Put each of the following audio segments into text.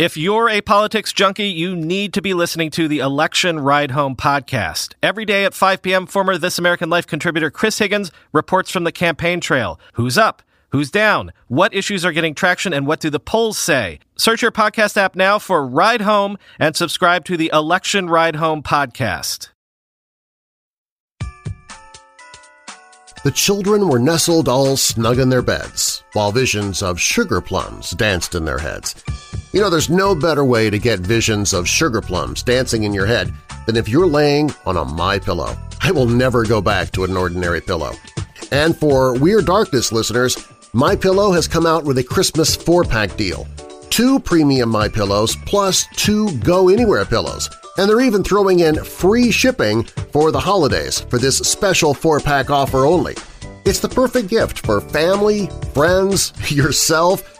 If you're a politics junkie, you need to be listening to the Election Ride Home podcast. Every day at 5 p.m., former This American Life contributor Chris Higgins reports from the campaign trail. Who's up? Who's down? What issues are getting traction and what do the polls say? Search your podcast app now for Ride Home and subscribe to the Election Ride Home podcast. The children were nestled all snug in their beds, while visions of sugar plums danced in their heads. You know, there's no better way to get visions of sugar plums dancing in your head than if you're laying on a My Pillow. I will never go back to an ordinary pillow. And for Weird Darkness listeners, My Pillow has come out with a Christmas four-pack deal. Two premium My Pillows plus two Go Anywhere pillows and they're even throwing in free shipping for the holidays for this special four-pack offer only. It's the perfect gift for family, friends, yourself.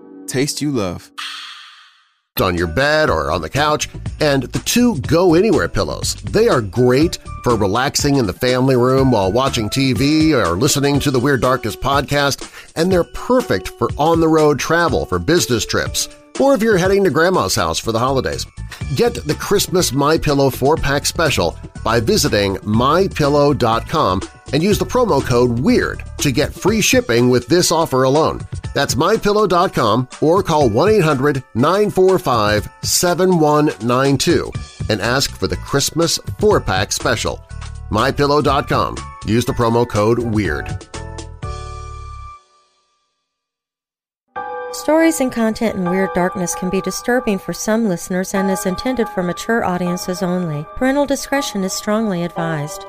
taste you love. On your bed or on the couch, and the two Go Anywhere pillows. They are great for relaxing in the family room while watching TV or listening to the Weird Darkness podcast, and they're perfect for on-the-road travel for business trips, or if you're heading to Grandma's house for the holidays. Get the Christmas My Pillow 4-pack special by visiting MyPillow.com and use the promo code WEIRD to get free shipping with this offer alone. That's MyPillow.com or call 1-800-945-7192 and ask for the Christmas 4-pack special. MyPillow.com. Use the promo code WEIRD. Stories and content in Weird Darkness can be disturbing for some listeners and is intended for mature audiences only. Parental discretion is strongly advised.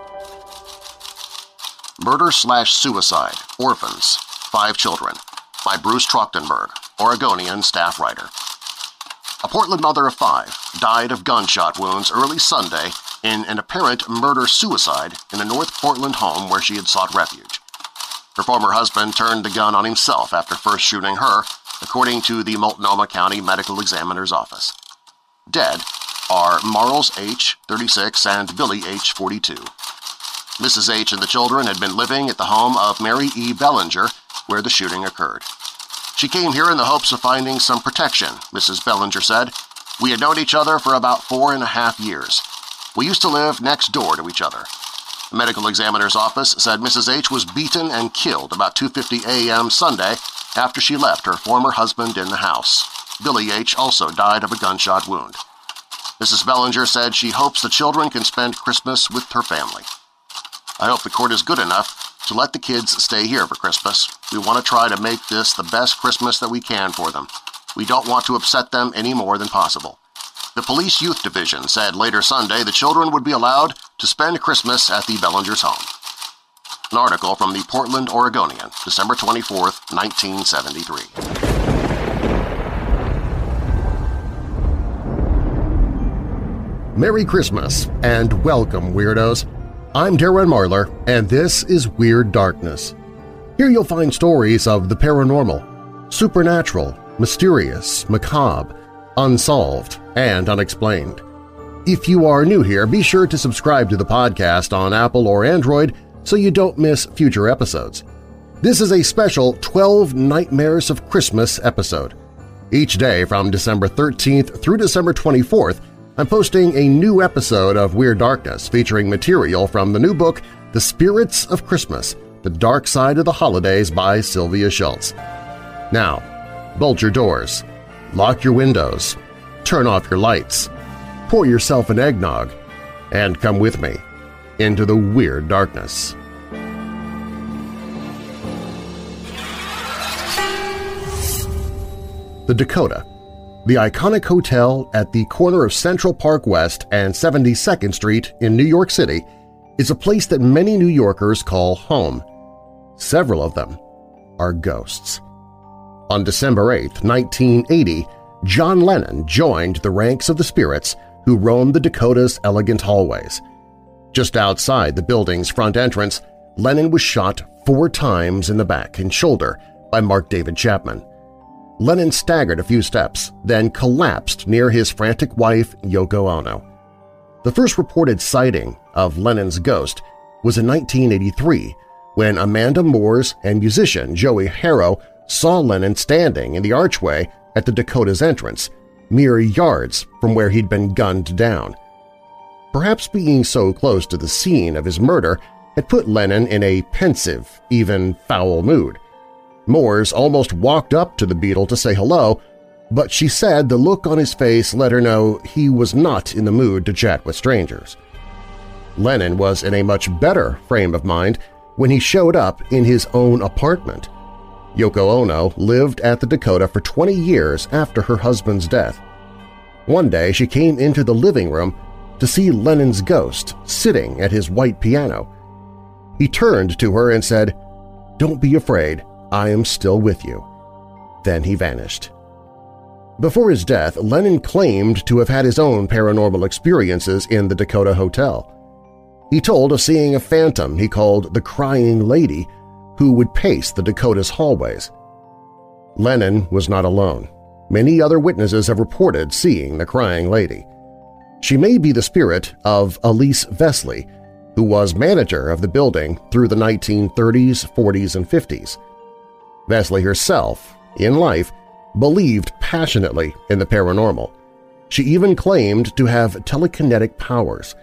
Murder Slash Suicide, Orphans, Five Children, by Bruce Trachtenberg, Oregonian staff writer. A Portland mother of five died of gunshot wounds early Sunday in an apparent murder-suicide in a North Portland home where she had sought refuge. Her former husband turned the gun on himself after first shooting her according to the Multnomah County Medical Examiner's Office. Dead are Marles H., 36, and Billy H., 42. Mrs. H. and the children had been living at the home of Mary E. Bellinger, where the shooting occurred. She came here in the hopes of finding some protection, Mrs. Bellinger said. We had known each other for about four and a half years. We used to live next door to each other. Medical examiner's office said Mrs. H. was beaten and killed about 2.50 a.m. Sunday after she left her former husband in the house. Billy H. also died of a gunshot wound. Mrs. Bellinger said she hopes the children can spend Christmas with her family. I hope the court is good enough to let the kids stay here for Christmas. We want to try to make this the best Christmas that we can for them. We don't want to upset them any more than possible. The Police Youth Division said later Sunday the children would be allowed to spend Christmas at the Bellinger's home. An article from the Portland Oregonian, December 24, 1973. Merry Christmas and welcome, Weirdos! I'm Darren Marlar, and this is Weird Darkness. Here you'll find stories of the paranormal, supernatural, mysterious, macabre, unsolved, and unexplained. If you are new here, be sure to subscribe to the podcast on Apple or Android so you don't miss future episodes. This is a special 12 Nightmares of Christmas episode. Each day from December 13th through December 24th, I'm posting a new episode of Weird Darkness featuring material from the new book The Spirits of Christmas – The Dark Side of the Holidays by Sylvia Shults. Now, bolt your doors, lock your windows, turn off your lights, pour yourself an eggnog, and come with me into the Weird Darkness. The Dakota the iconic hotel at the corner of Central Park West and 72nd Street in New York City is a place that many New Yorkers call home. Several of them are ghosts. On December 8, 1980, John Lennon joined the ranks of the spirits who roamed the Dakota's elegant hallways. Just outside the building's front entrance, Lennon was shot four times in the back and shoulder by Mark David Chapman. Lennon staggered a few steps, then collapsed near his frantic wife Yoko Ono. The first reported sighting of Lennon's ghost was in 1983 when Amanda Moores and musician Joey Harrow saw Lennon standing in the archway at the Dakota's entrance, mere yards from where he'd been gunned down. Perhaps being so close to the scene of his murder had put Lennon in a pensive, even foul mood. Moores almost walked up to the Beatle to say hello, but she said the look on his face let her know he was not in the mood to chat with strangers. Lennon was in a much better frame of mind when he showed up in his own apartment. Yoko Ono lived at the Dakota for 20 years after her husband's death. One day she came into the living room to see Lennon's ghost sitting at his white piano. He turned to her and said, "'Don't be afraid, I am still with you.' Then he vanished. Before his death, Lennon claimed to have had his own paranormal experiences in the Dakota Hotel. He told of seeing a phantom he called the Crying Lady who would pace the Dakota's hallways. Lennon was not alone. Many other witnesses have reported seeing the Crying Lady. She may be the spirit of Elise Vesley, who was manager of the building through the 1930s, 40s, and 50s. Vesley herself, in life, believed passionately in the paranormal. She even claimed to have telekinetic powers.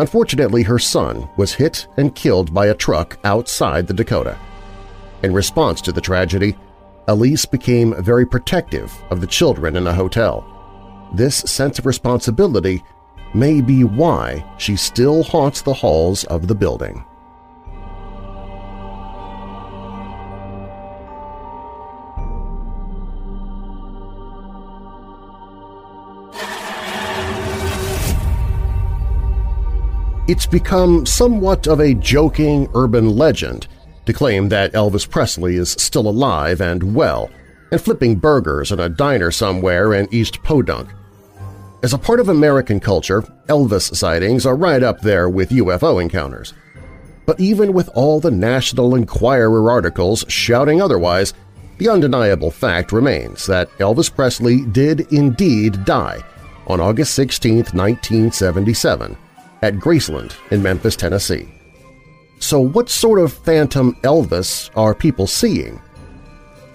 Unfortunately, her son was hit and killed by a truck outside the Dakota. In response to the tragedy, Elise became very protective of the children in the hotel. This sense of responsibility may be why she still haunts the halls of the building. It's become somewhat of a joking urban legend to claim that Elvis Presley is still alive and well and flipping burgers in a diner somewhere in East Podunk. As a part of American culture, Elvis sightings are right up there with UFO encounters. But even with all the National Enquirer articles shouting otherwise, the undeniable fact remains that Elvis Presley did indeed die on August 16, 1977, at Graceland in Memphis, Tennessee. So what sort of phantom Elvis are people seeing?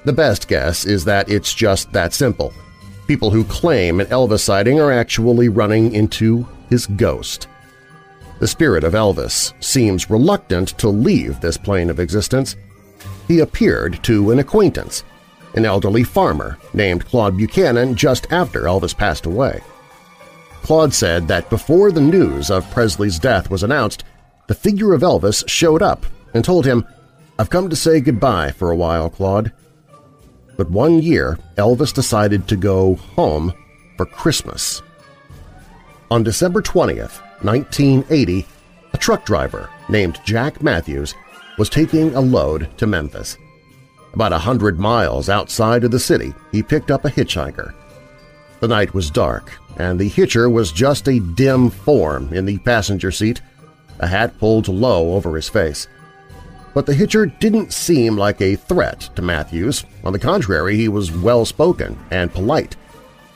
The best guess is that it's just that simple – People who claim an Elvis sighting are actually running into his ghost. The spirit of Elvis seems reluctant to leave this plane of existence. He appeared to an acquaintance, an elderly farmer named Claude Buchanan just after Elvis passed away. Claude said that before the news of Presley's death was announced, the figure of Elvis showed up and told him, I've come to say goodbye for a while, Claude. But one year, Elvis decided to go home for Christmas. On December 20th, 1980, a truck driver named Jack Matthews was taking a load to Memphis. About a hundred miles outside of the city, he picked up a hitchhiker. The night was dark, and the hitcher was just a dim form in the passenger seat, a hat pulled low over his face. But the hitcher didn't seem like a threat to Matthews. On the contrary, he was well-spoken and polite,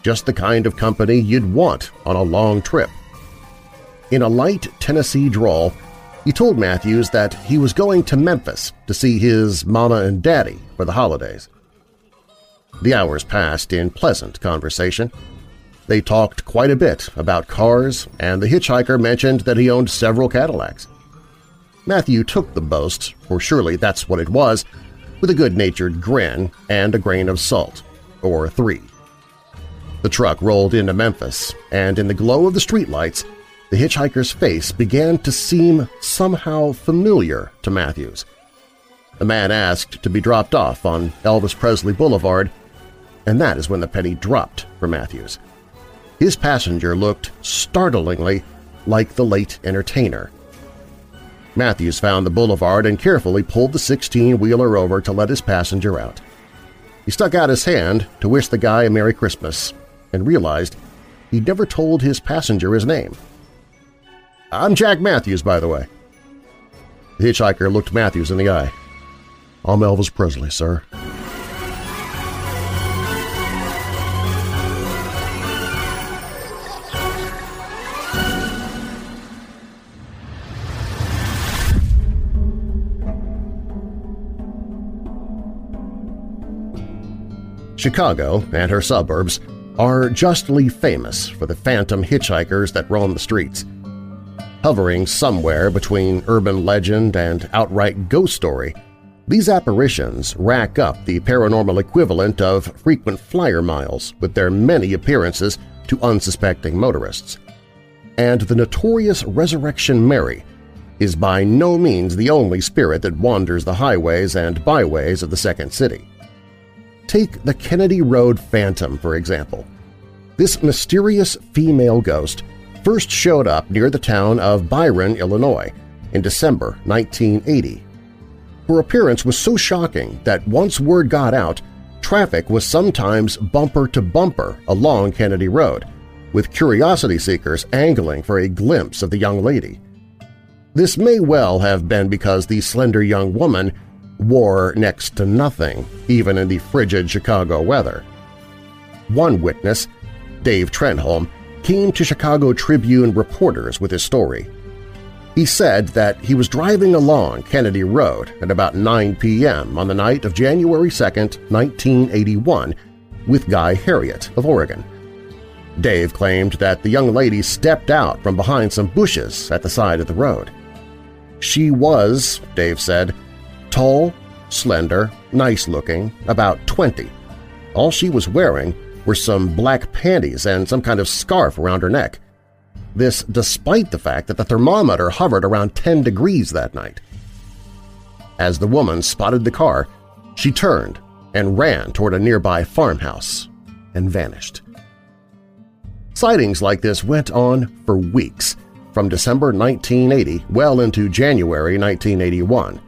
just the kind of company you'd want on a long trip. In a light Tennessee drawl, he told Matthews that he was going to Memphis to see his mama and daddy for the holidays. The hours passed in pleasant conversation. They talked quite a bit about cars, and the hitchhiker mentioned that he owned several Cadillacs. Matthew took the boast, for surely that's what it was, with a good-natured grin and a grain of salt, or three. The truck rolled into Memphis, and in the glow of the streetlights, the hitchhiker's face began to seem somehow familiar to Matthews. The man asked to be dropped off on Elvis Presley Boulevard, and that is when the penny dropped for Matthews. His passenger looked startlingly like the late entertainer, Matthews found the boulevard and carefully pulled the 16-wheeler over to let his passenger out. He stuck out his hand to wish the guy a Merry Christmas and realized he'd never told his passenger his name. I'm Jack Matthews, by the way. The hitchhiker looked Matthews in the eye. I'm Elvis Presley, sir. Chicago and her suburbs are justly famous for the phantom hitchhikers that roam the streets. Hovering somewhere between urban legend and outright ghost story, these apparitions rack up the paranormal equivalent of frequent flyer miles with their many appearances to unsuspecting motorists. And the notorious Resurrection Mary is by no means the only spirit that wanders the highways and byways of the Second City. Take the Kennedy Road Phantom, for example. This mysterious female ghost first showed up near the town of Byron, Illinois, in December 1980. Her appearance was so shocking that once word got out, traffic was sometimes bumper-to-bumper -bumper along Kennedy Road, with curiosity seekers angling for a glimpse of the young lady. This may well have been because the slender young woman wore next to nothing, even in the frigid Chicago weather. One witness, Dave Trenholm, came to Chicago Tribune reporters with his story. He said that he was driving along Kennedy Road at about 9 p.m. on the night of January 2, 1981, with Guy Harriet of Oregon. Dave claimed that the young lady stepped out from behind some bushes at the side of the road. She was, Dave said, Tall, slender, nice-looking, about 20. All she was wearing were some black panties and some kind of scarf around her neck. This despite the fact that the thermometer hovered around 10 degrees that night. As the woman spotted the car, she turned and ran toward a nearby farmhouse and vanished. Sightings like this went on for weeks, from December 1980 well into January 1981.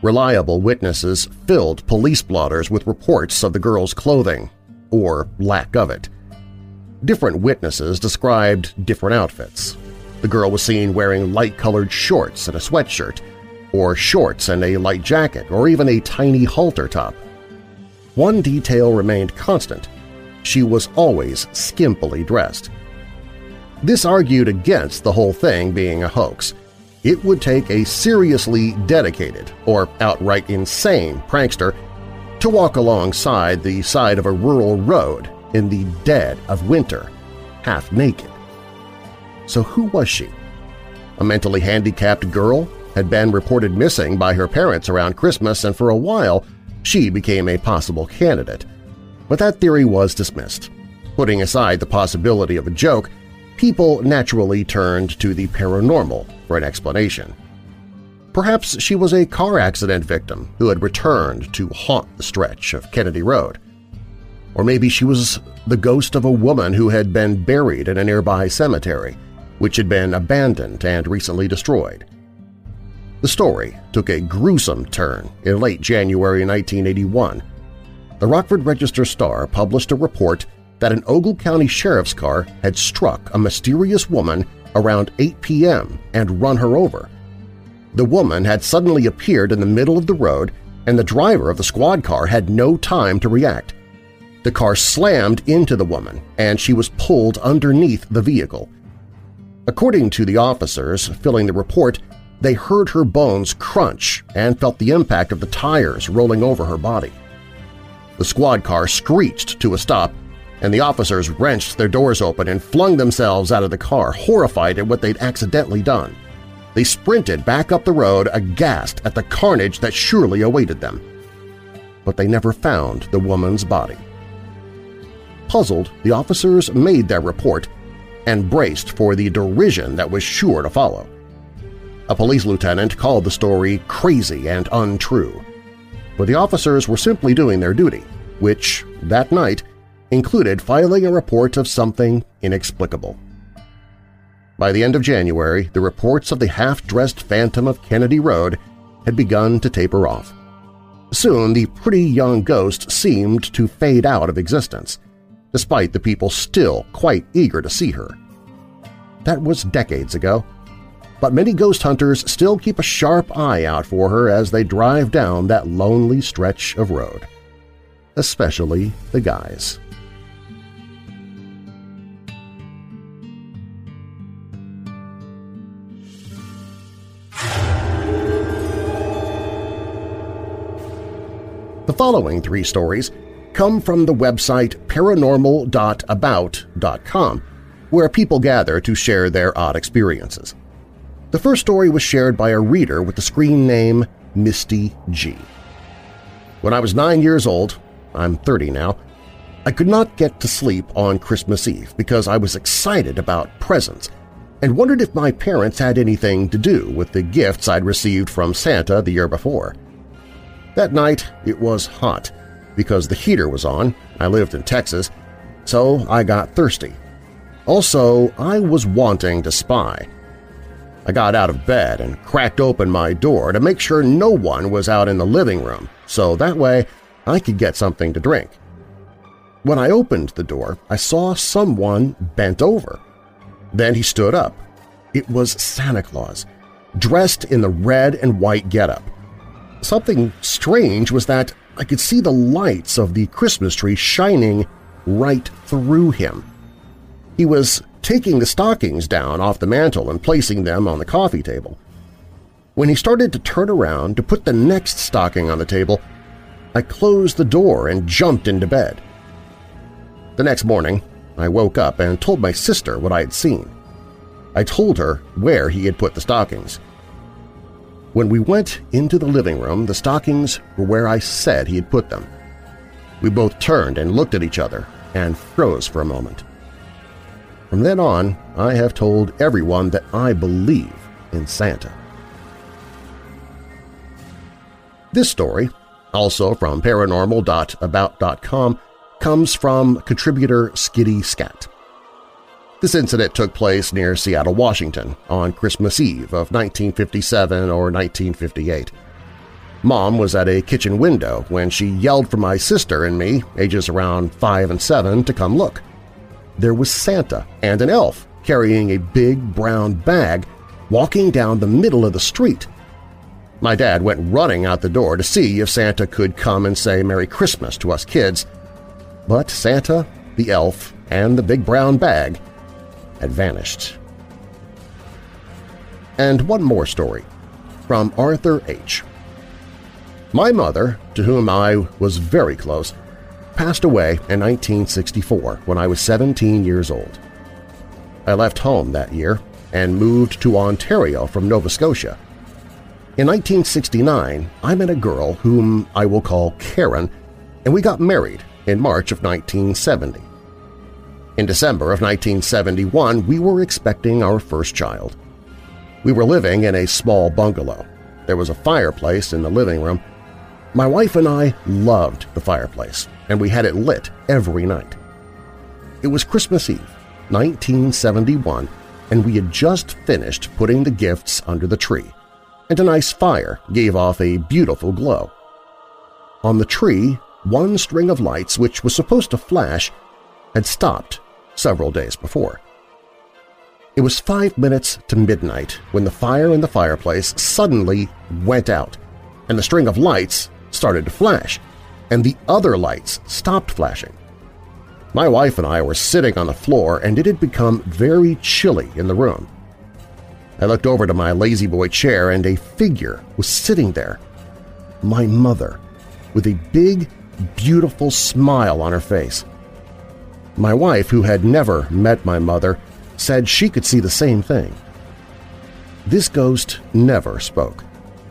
Reliable witnesses filled police blotters with reports of the girl's clothing, or lack of it. Different witnesses described different outfits. The girl was seen wearing light-colored shorts and a sweatshirt, or shorts and a light jacket, or even a tiny halter top. One detail remained constant. She was always skimpily dressed. This argued against the whole thing being a hoax – it would take a seriously dedicated or outright insane prankster to walk alongside the side of a rural road in the dead of winter, half naked. So who was she? A mentally handicapped girl had been reported missing by her parents around Christmas and for a while she became a possible candidate. But that theory was dismissed. Putting aside the possibility of a joke, people naturally turned to the paranormal for an explanation. Perhaps she was a car accident victim who had returned to haunt the stretch of Kennedy Road. Or maybe she was the ghost of a woman who had been buried in a nearby cemetery, which had been abandoned and recently destroyed. The story took a gruesome turn in late January 1981. The Rockford Register-Star published a report that an Ogle County Sheriff's car had struck a mysterious woman around 8 p.m. and run her over. The woman had suddenly appeared in the middle of the road and the driver of the squad car had no time to react. The car slammed into the woman and she was pulled underneath the vehicle. According to the officers filling the report, they heard her bones crunch and felt the impact of the tires rolling over her body. The squad car screeched to a stop and the officers wrenched their doors open and flung themselves out of the car, horrified at what they'd accidentally done. They sprinted back up the road, aghast at the carnage that surely awaited them. But they never found the woman's body. Puzzled, the officers made their report and braced for the derision that was sure to follow. A police lieutenant called the story crazy and untrue, but the officers were simply doing their duty, which, that night, included filing a report of something inexplicable. By the end of January, the reports of the half-dressed phantom of Kennedy Road had begun to taper off. Soon the pretty young ghost seemed to fade out of existence, despite the people still quite eager to see her. That was decades ago, but many ghost hunters still keep a sharp eye out for her as they drive down that lonely stretch of road. Especially the guys. Following three stories come from the website paranormal.about.com, where people gather to share their odd experiences. The first story was shared by a reader with the screen name Misty G. When I was nine years old, I'm 30 now, I could not get to sleep on Christmas Eve because I was excited about presents and wondered if my parents had anything to do with the gifts I'd received from Santa the year before. That night it was hot because the heater was on, I lived in Texas, so I got thirsty. Also, I was wanting to spy. I got out of bed and cracked open my door to make sure no one was out in the living room, so that way I could get something to drink. When I opened the door, I saw someone bent over. Then he stood up. It was Santa Claus, dressed in the red and white getup. Something strange was that I could see the lights of the Christmas tree shining right through him. He was taking the stockings down off the mantel and placing them on the coffee table. When he started to turn around to put the next stocking on the table, I closed the door and jumped into bed. The next morning, I woke up and told my sister what I had seen. I told her where he had put the stockings. When we went into the living room, the stockings were where I said he had put them. We both turned and looked at each other and froze for a moment. From then on, I have told everyone that I believe in Santa. This story, also from paranormal.about.com, comes from contributor Skitty Scat. This incident took place near Seattle, Washington on Christmas Eve of 1957 or 1958. Mom was at a kitchen window when she yelled for my sister and me, ages around 5 and 7, to come look. There was Santa and an elf carrying a big brown bag walking down the middle of the street. My dad went running out the door to see if Santa could come and say Merry Christmas to us kids, but Santa, the elf, and the big brown bag had vanished. And one more story, from Arthur H. My mother, to whom I was very close, passed away in 1964 when I was 17 years old. I left home that year and moved to Ontario from Nova Scotia. In 1969, I met a girl whom I will call Karen, and we got married in March of 1970. In December of 1971, we were expecting our first child. We were living in a small bungalow. There was a fireplace in the living room. My wife and I loved the fireplace, and we had it lit every night. It was Christmas Eve, 1971, and we had just finished putting the gifts under the tree, and a nice fire gave off a beautiful glow. On the tree, one string of lights, which was supposed to flash, had stopped several days before. It was five minutes to midnight when the fire in the fireplace suddenly went out, and the string of lights started to flash, and the other lights stopped flashing. My wife and I were sitting on the floor, and it had become very chilly in the room. I looked over to my La-Z-Boy chair, and a figure was sitting there. My mother, with a big, beautiful smile on her face. My wife, who had never met my mother, said she could see the same thing. This ghost never spoke,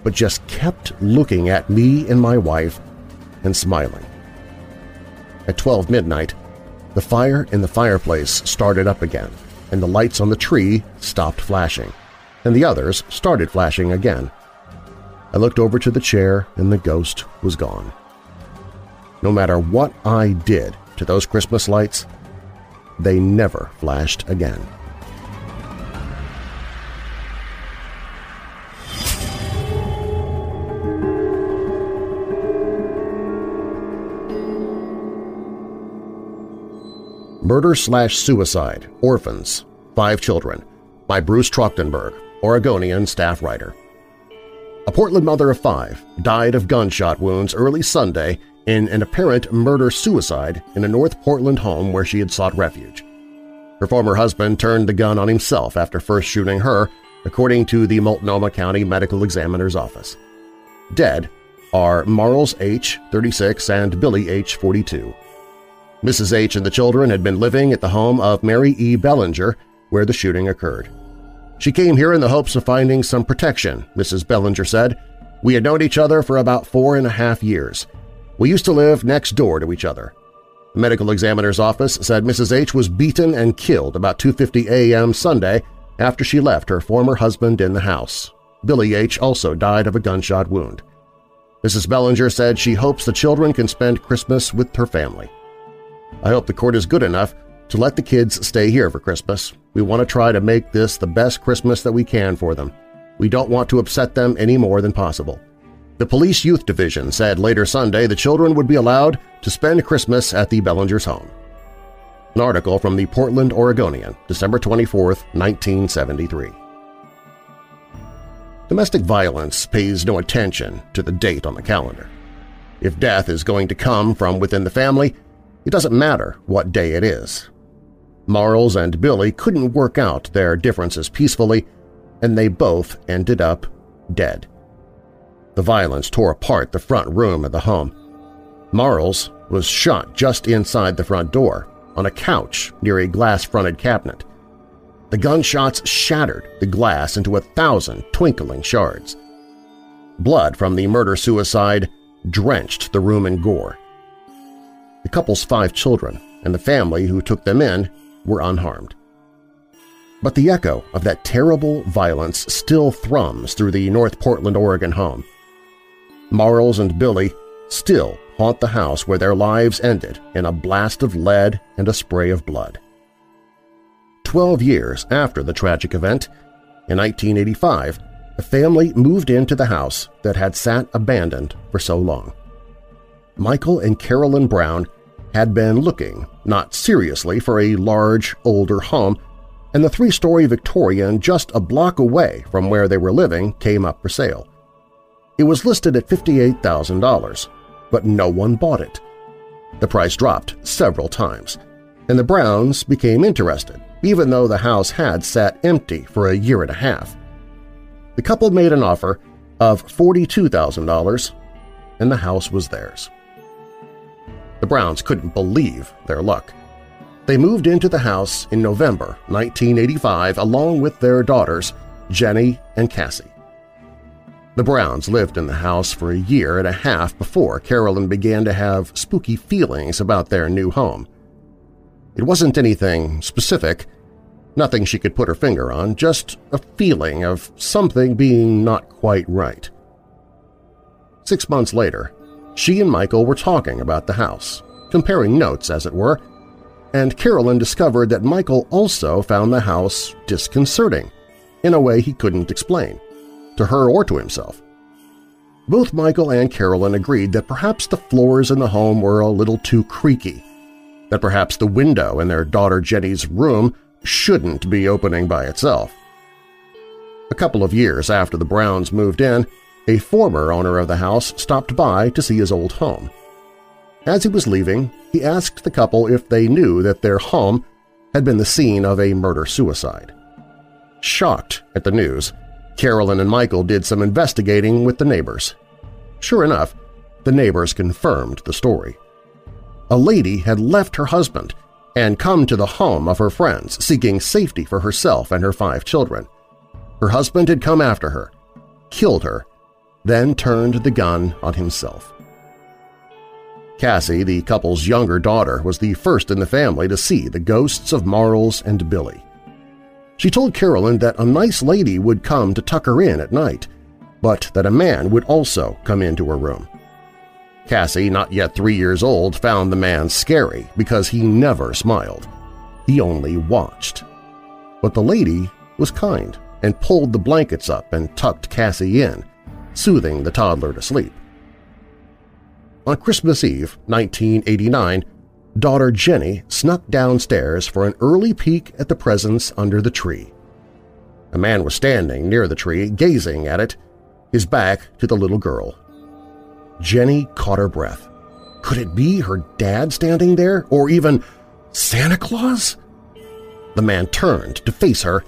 but just kept looking at me and my wife and smiling. At 12 midnight, the fire in the fireplace started up again, and the lights on the tree stopped flashing, and the others started flashing again. I looked over to the chair and the ghost was gone. No matter what I did to those Christmas lights, they never flashed again. Murder Slash Suicide, Orphans, Five Children by Bruce Trachtenberg, Oregonian staff writer. A Portland mother of five died of gunshot wounds early Sunday in an apparent murder-suicide in a North Portland home where she had sought refuge. Her former husband turned the gun on himself after first shooting her, according to the Multnomah County Medical Examiner's Office. Dead are Marles H., 36, and Billy H., 42. Mrs. H. and the children had been living at the home of Mary E. Bellinger, where the shooting occurred. She came here in the hopes of finding some protection, Mrs. Bellinger said. We had known each other for about four and a half years. We used to live next door to each other. The medical examiner's office said Mrs. H. was beaten and killed about 2.50 a.m. Sunday after she left her former husband in the house. Billy H. also died of a gunshot wound. Mrs. Bellinger said she hopes the children can spend Christmas with her family. I hope the court is good enough to let the kids stay here for Christmas. We want to try to make this the best Christmas that we can for them. We don't want to upset them any more than possible. The Police Youth Division said later Sunday the children would be allowed to spend Christmas at the Bellinger's home. An article from the Portland Oregonian, December 24, 1973. Domestic violence pays no attention to the date on the calendar. If death is going to come from within the family, it doesn't matter what day it is. Marles and Billy couldn't work out their differences peacefully, and they both ended up dead. The violence tore apart the front room of the home. Marles was shot just inside the front door, on a couch near a glass-fronted cabinet. The gunshots shattered the glass into a thousand twinkling shards. Blood from the murder-suicide drenched the room in gore. The couple's five children and the family who took them in were unharmed. But the echo of that terrible violence still thrums through the North Portland, Oregon home. Marles and Billy still haunt the house where their lives ended in a blast of lead and a spray of blood. Twelve years after the tragic event, in 1985, the family moved into the house that had sat abandoned for so long. Michael and Carolyn Brown had been looking, not seriously, for a large, older home, and the three-story Victorian just a block away from where they were living came up for sale. It was listed at $58,000, but no one bought it. The price dropped several times, and the Browns became interested, even though the house had sat empty for a year and a half. The couple made an offer of $42,000, and the house was theirs. The Browns couldn't believe their luck. They moved into the house in November 1985 along with their daughters, Jenny and Cassie. The Browns lived in the house for a year and a half before Carolyn began to have spooky feelings about their new home. It wasn't anything specific, nothing she could put her finger on, just a feeling of something being not quite right. Six months later, she and Michael were talking about the house, comparing notes as it were, and Carolyn discovered that Michael also found the house disconcerting in a way he couldn't explain, to her or to himself. Both Michael and Carolyn agreed that perhaps the floors in the home were a little too creaky, that perhaps the window in their daughter Jenny's room shouldn't be opening by itself. A couple of years after the Browns moved in, a former owner of the house stopped by to see his old home. As he was leaving, he asked the couple if they knew that their home had been the scene of a murder-suicide. Shocked at the news, Carolyn and Michael did some investigating with the neighbors. Sure enough, the neighbors confirmed the story. A lady had left her husband and come to the home of her friends seeking safety for herself and her five children. Her husband had come after her, killed her, then turned the gun on himself. Cassie, the couple's younger daughter, was the first in the family to see the ghosts of Marles and Billy. She told Carolyn that a nice lady would come to tuck her in at night, but that a man would also come into her room. Cassie, not yet three years old, found the man scary because he never smiled. He only watched. But the lady was kind and pulled the blankets up and tucked Cassie in, soothing the toddler to sleep. On Christmas Eve, 1989, daughter Jenny snuck downstairs for an early peek at the presents under the tree. A man was standing near the tree, gazing at it, his back to the little girl. Jenny caught her breath. Could it be her dad standing there, or even Santa Claus? The man turned to face her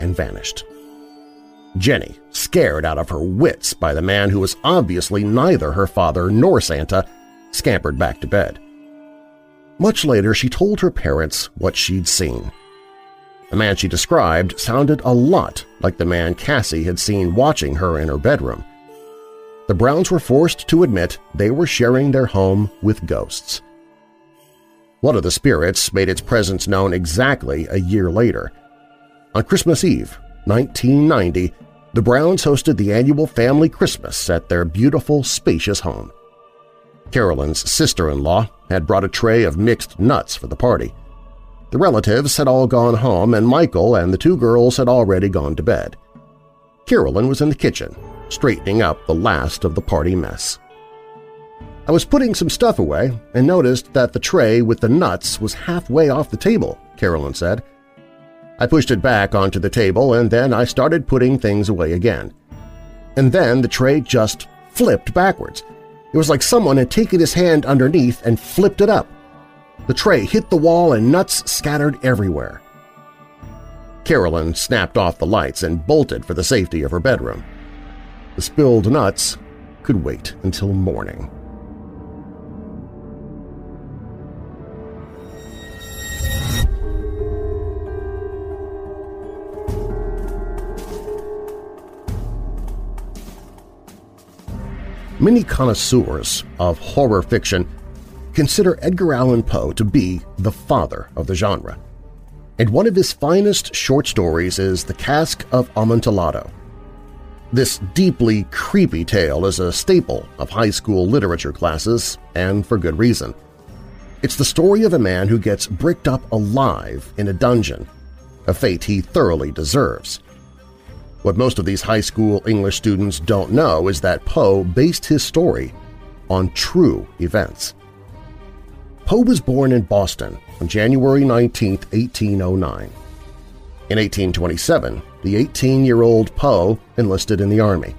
and vanished. Jenny, scared out of her wits by the man who was obviously neither her father nor Santa, scampered back to bed. Much later, she told her parents what she'd seen. The man she described sounded a lot like the man Cassie had seen watching her in her bedroom. The Browns were forced to admit they were sharing their home with ghosts. One of the spirits made its presence known exactly a year later. On Christmas Eve, 1990, the Browns hosted the annual family Christmas at their beautiful, spacious home. Carolyn's sister-in-law had brought a tray of mixed nuts for the party. The relatives had all gone home and Michael and the two girls had already gone to bed. Carolyn was in the kitchen, straightening up the last of the party mess. I was putting some stuff away and noticed that the tray with the nuts was halfway off the table, Carolyn said. I pushed it back onto the table and then I started putting things away again. And then the tray just flipped backwards. It was like someone had taken his hand underneath and flipped it up. The tray hit the wall and nuts scattered everywhere. Carolyn snapped off the lights and bolted for the safety of her bedroom. The spilled nuts could wait until morning. Many connoisseurs of horror fiction consider Edgar Allan Poe to be the father of the genre. And one of his finest short stories is The Cask of Amontillado. This deeply creepy tale is a staple of high school literature classes, and for good reason. It's the story of a man who gets bricked up alive in a dungeon, a fate he thoroughly deserves. What most of these high school English students don't know is that Poe based his story on true events. Poe was born in Boston on January 19, 1809. In 1827, the 18-year-old Poe enlisted in the Army.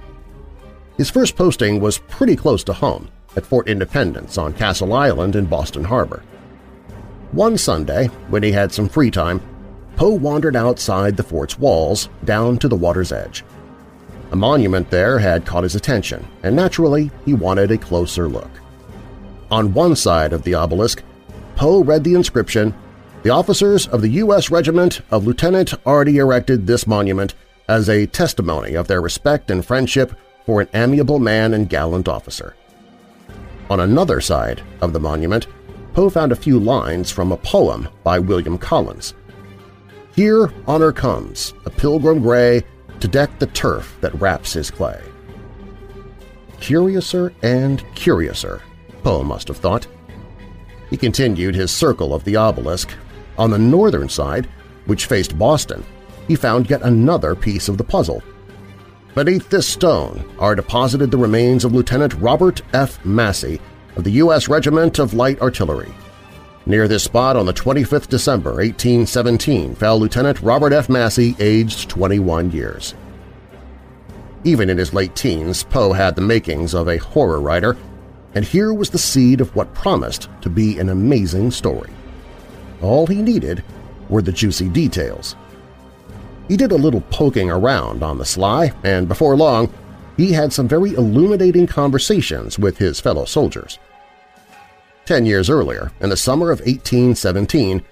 His first posting was pretty close to home, at Fort Independence on Castle Island in Boston Harbor. One Sunday, when he had some free time, Poe wandered outside the fort's walls down to the water's edge. A monument there had caught his attention, and naturally he wanted a closer look. On one side of the obelisk, Poe read the inscription, The officers of the U.S. Regiment of Light Artillery erected this monument as a testimony of their respect and friendship for an amiable man and gallant officer. On another side of the monument, Poe found a few lines from a poem by William Collins. Here honor comes, a pilgrim gray, to deck the turf that wraps his clay. Curiouser and curiouser, Poe must have thought. He continued his circle of the obelisk. On the northern side, which faced Boston, he found yet another piece of the puzzle. Beneath this stone are deposited the remains of Lieutenant Robert F. Massey of the U.S. Regiment of Light Artillery. Near this spot on the 25th December 1817 fell Lieutenant Robert F. Massey, aged 21 years. Even in his late teens, Poe had the makings of a horror writer, and here was the seed of what promised to be an amazing story. All he needed were the juicy details. He did a little poking around on the sly, and before long he had some very illuminating conversations with his fellow soldiers. Ten years earlier, in the summer of 1817,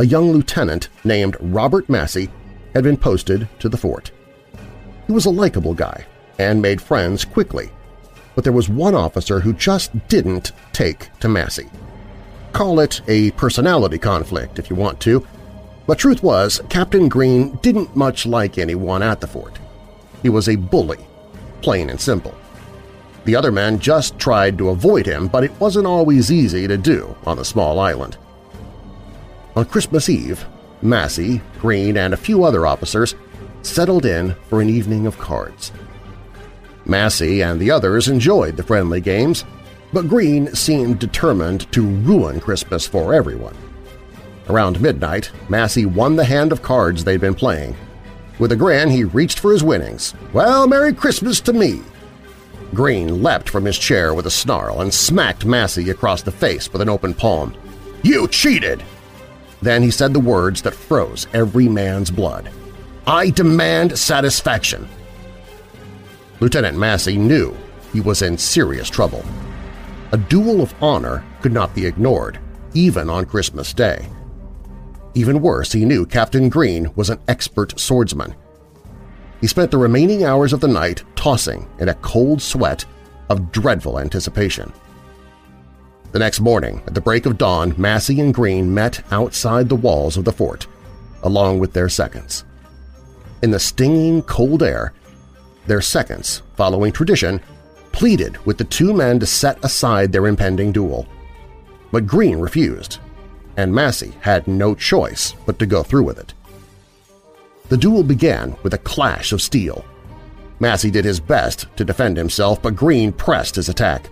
a young lieutenant named Robert Massey had been posted to the fort. He was a likable guy and made friends quickly, but there was one officer who just didn't take to Massey. Call it a personality conflict if you want to, but truth was Captain Green didn't much like anyone at the fort. He was a bully, plain and simple. The other men just tried to avoid him, but it wasn't always easy to do on the small island. On Christmas Eve, Massey, Green, and a few other officers settled in for an evening of cards. Massey and the others enjoyed the friendly games, But Green seemed determined to ruin Christmas for everyone. Around midnight, Massey won the hand of cards they'd been playing. With a grin, he reached for his winnings. Well, Merry Christmas to me! Green leapt from his chair with a snarl and smacked Massey across the face with an open palm. You cheated! Then he said the words that froze every man's blood. I demand satisfaction! Lieutenant Massey knew he was in serious trouble. A duel of honor could not be ignored, even on Christmas Day. Even worse, he knew Captain Green was an expert swordsman. He spent the remaining hours of the night tossing in a cold sweat of dreadful anticipation. The next morning, at the break of dawn, Massey and Green met outside the walls of the fort, along with their seconds. In the stinging cold air, their seconds, following tradition, pleaded with the two men to set aside their impending duel. But Green refused, and Massey had no choice but to go through with it. The duel began with a clash of steel. Massey did his best to defend himself, but Green pressed his attack.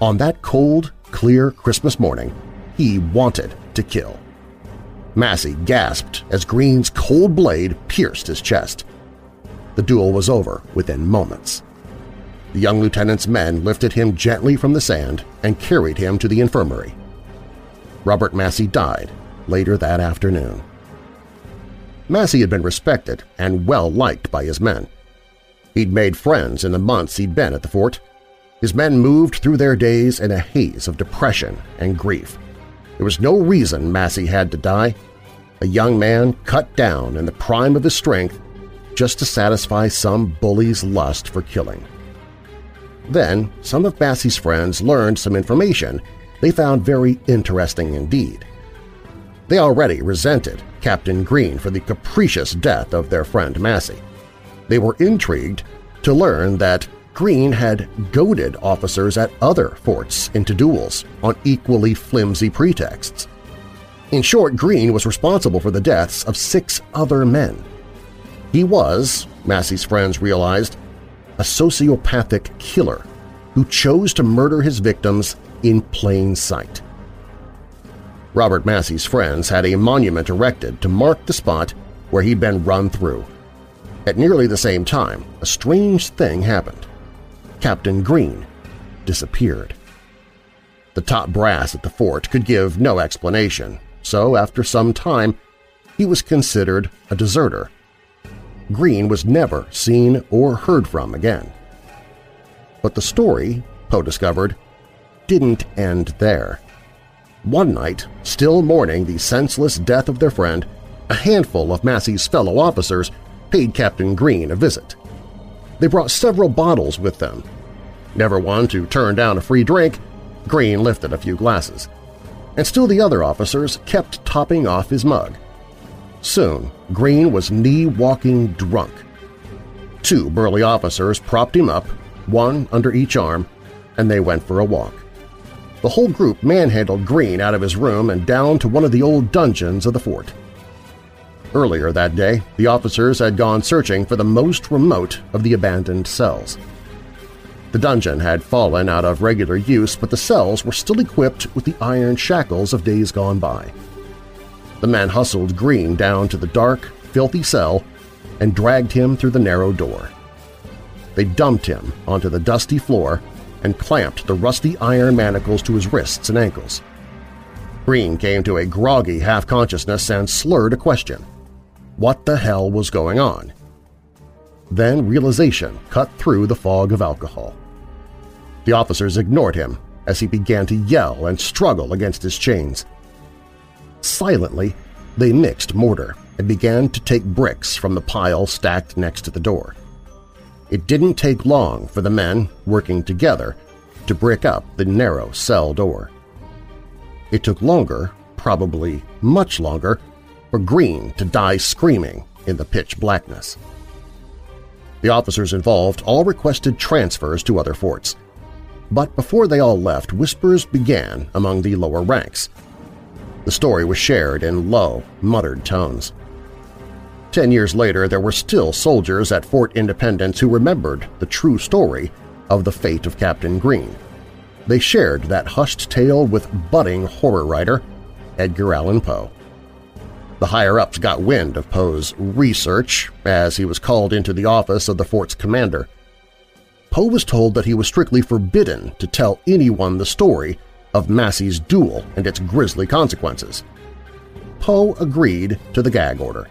On that cold, clear Christmas morning, he wanted to kill. Massey gasped as Green's cold blade pierced his chest. The duel was over within moments. The young lieutenant's men lifted him gently from the sand and carried him to the infirmary. Robert Massey died later that afternoon. Massey had been respected and well-liked by his men. He'd made friends in the months he'd been at the fort. His men moved through their days in a haze of depression and grief. There was no reason Massey had to die. A young man cut down in the prime of his strength just to satisfy some bully's lust for killing. Then some of Massey's friends learned some information they found very interesting indeed. They already resented Captain Green for the capricious death of their friend Massey. They were intrigued to learn that Green had goaded officers at other forts into duels on equally flimsy pretexts. In short, Green was responsible for the deaths of six other men. He was, Massey's friends realized, a sociopathic killer who chose to murder his victims in plain sight. Robert Massey's friends had a monument erected to mark the spot where he'd been run through. At nearly the same time, a strange thing happened. Captain Green disappeared. The top brass at the fort could give no explanation, so after some time he was considered a deserter. Green was never seen or heard from again. But the story, Poe discovered, didn't end there. One night, still mourning the senseless death of their friend, a handful of Massey's fellow officers paid Captain Green a visit. They brought several bottles with them. Never one to turn down a free drink, Green lifted a few glasses. And still the other officers kept topping off his mug. Soon, Green was knee-walking drunk. Two burly officers propped him up, one under each arm, and they went for a walk. The whole group manhandled Green out of his room and down to one of the old dungeons of the fort. Earlier that day, the officers had gone searching for the most remote of the abandoned cells. The dungeon had fallen out of regular use, but the cells were still equipped with the iron shackles of days gone by. The men hustled Green down to the dark, filthy cell and dragged him through the narrow door. They dumped him onto the dusty floor and clamped the rusty iron manacles to his wrists and ankles. Green came to a groggy half-consciousness and slurred a question. What the hell was going on? Then realization cut through the fog of alcohol. The officers ignored him as he began to yell and struggle against his chains. Silently, they mixed mortar and began to take bricks from the pile stacked next to the door. It didn't take long for the men, working together, to brick up the narrow cell door. It took longer, probably much longer, for Green to die screaming in the pitch blackness. The officers involved all requested transfers to other forts, but before they all left, whispers began among the lower ranks. The story was shared in low, muttered tones. Ten years later, there were still soldiers at Fort Independence who remembered the true story of the fate of Captain Green. they shared that hushed tale with budding horror writer Edgar Allan Poe. The higher-ups got wind of Poe's research as he was called into the office of the fort's commander. Poe was told that he was strictly forbidden to tell anyone the story of Massey's duel and its grisly consequences. Poe agreed to the gag order.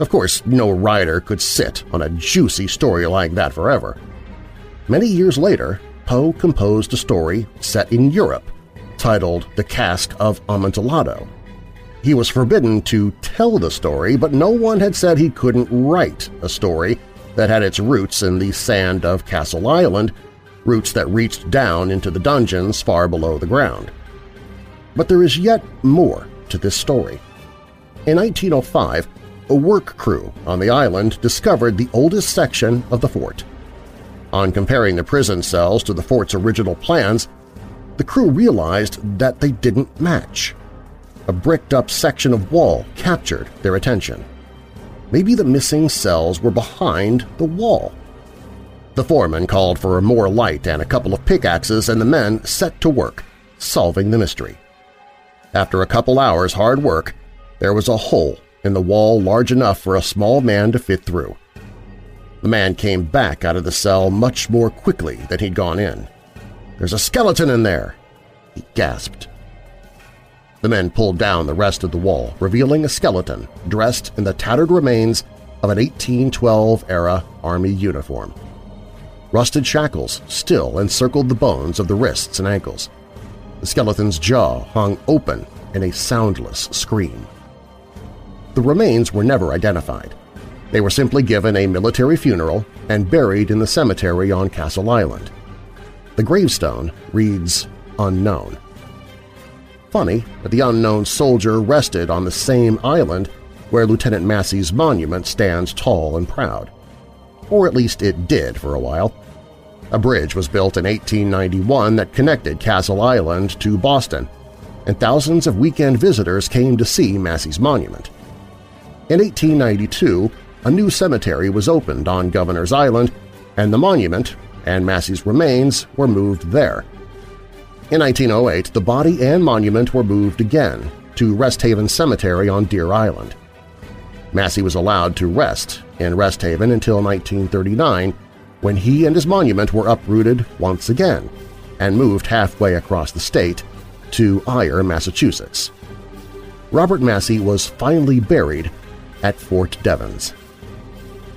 Of course, no writer could sit on a juicy story like that forever. Many years later, Poe composed a story set in Europe titled The Cask of Amontillado. He was forbidden to tell the story, but no one had said he couldn't write a story that had its roots in the sand of Castle Island, roots that reached down into the dungeons far below the ground. But there is yet more to this story. In 1905, a work crew on the island discovered the oldest section of the fort. On comparing the prison cells to the fort's original plans, the crew realized that they didn't match. A bricked-up section of wall captured their attention. Maybe the missing cells were behind the wall. The foreman called for more light and a couple of pickaxes, and the men set to work, solving the mystery. After a couple hours' hard work, there was a hole in the wall large enough for a small man to fit through. The man came back out of the cell much more quickly than he'd gone in. "'There's a skeleton in there!' he gasped. The men pulled down the rest of the wall, revealing a skeleton dressed in the tattered remains of an 1812-era Army uniform. Rusted shackles still encircled the bones of the wrists and ankles. The skeleton's jaw hung open in a soundless scream. The remains were never identified. They were simply given a military funeral and buried in the cemetery on Castle Island. The gravestone reads Unknown. Funny that the unknown soldier rested on the same island where Lieutenant Massey's monument stands tall and proud. Or at least it did for a while. A bridge was built in 1891 that connected Castle Island to Boston, and thousands of weekend visitors came to see Massey's monument. In 1892, a new cemetery was opened on Governor's Island, and the monument and Massey's remains were moved there. In 1908, the body and monument were moved again to Rest Haven Cemetery on Deer Island. Massey was allowed to rest in Rest Haven until 1939 when he and his monument were uprooted once again and moved halfway across the state to Ayer, Massachusetts. Robert Massey was finally buried at Fort Devens.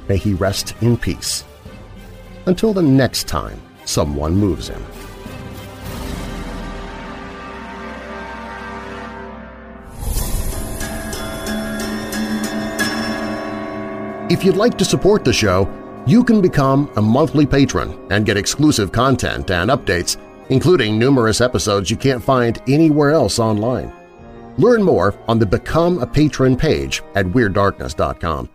May he rest in peace. Until the next time someone moves him. If you'd like to support the show, you can become a monthly patron and get exclusive content and updates, including numerous episodes you can't find anywhere else online. Learn more on the Become a Patron page at WeirdDarkness.com.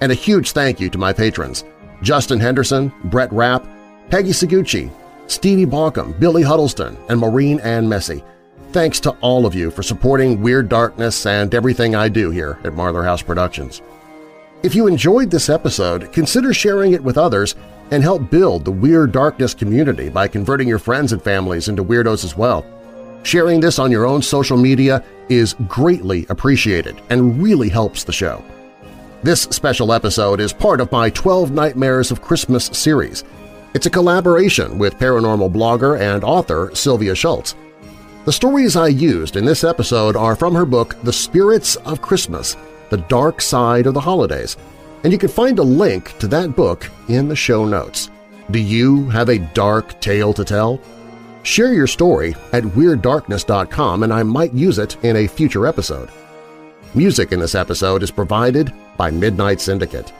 And a huge thank you to my patrons Justin Henderson, Brett Rapp, Peggy Seguchi, Stevie Balkum, Billy Huddleston, and Maureen Ann Messi. Thanks to all of you for supporting Weird Darkness and everything I do here at Marlar House Productions. If you enjoyed this episode, consider sharing it with others and help build the Weird Darkness community by converting your friends and families into weirdos as well. Sharing this on your own social media is greatly appreciated and really helps the show. This special episode is part of my 12 Nightmares of Christmas series. It's a collaboration with paranormal blogger and author Sylvia Shults. The stories I used in this episode are from her book The Spirits of Christmas – The Dark Side of the Holidays, and you can find a link to that book in the show notes. Do you have a dark tale to tell? Share your story at WeirdDarkness.com and I might use it in a future episode. Music in this episode is provided by Midnight Syndicate.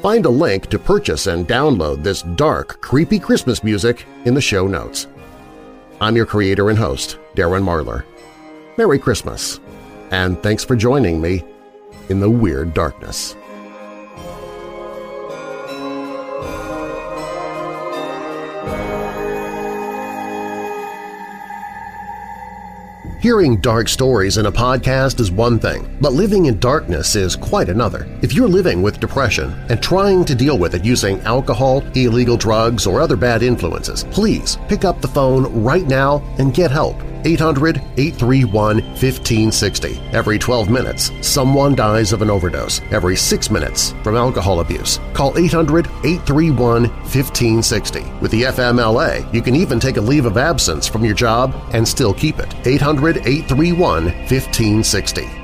Find a link to purchase and download this dark, creepy Christmas music in the show notes. I'm your creator and host, Darren Marlar. Merry Christmas, and thanks for joining me in the Weird Darkness. Hearing dark stories in a podcast is one thing, but living in darkness is quite another. If you're living with depression and trying to deal with it using alcohol, illegal drugs, or other bad influences, please pick up the phone right now and get help. 800-831-1560. Every 12 minutes, someone dies of an overdose. Every 6 minutes from alcohol abuse. Call 800-831-1560. With the FMLA, you can even take a leave of absence from your job and still keep it. 800-831-1560.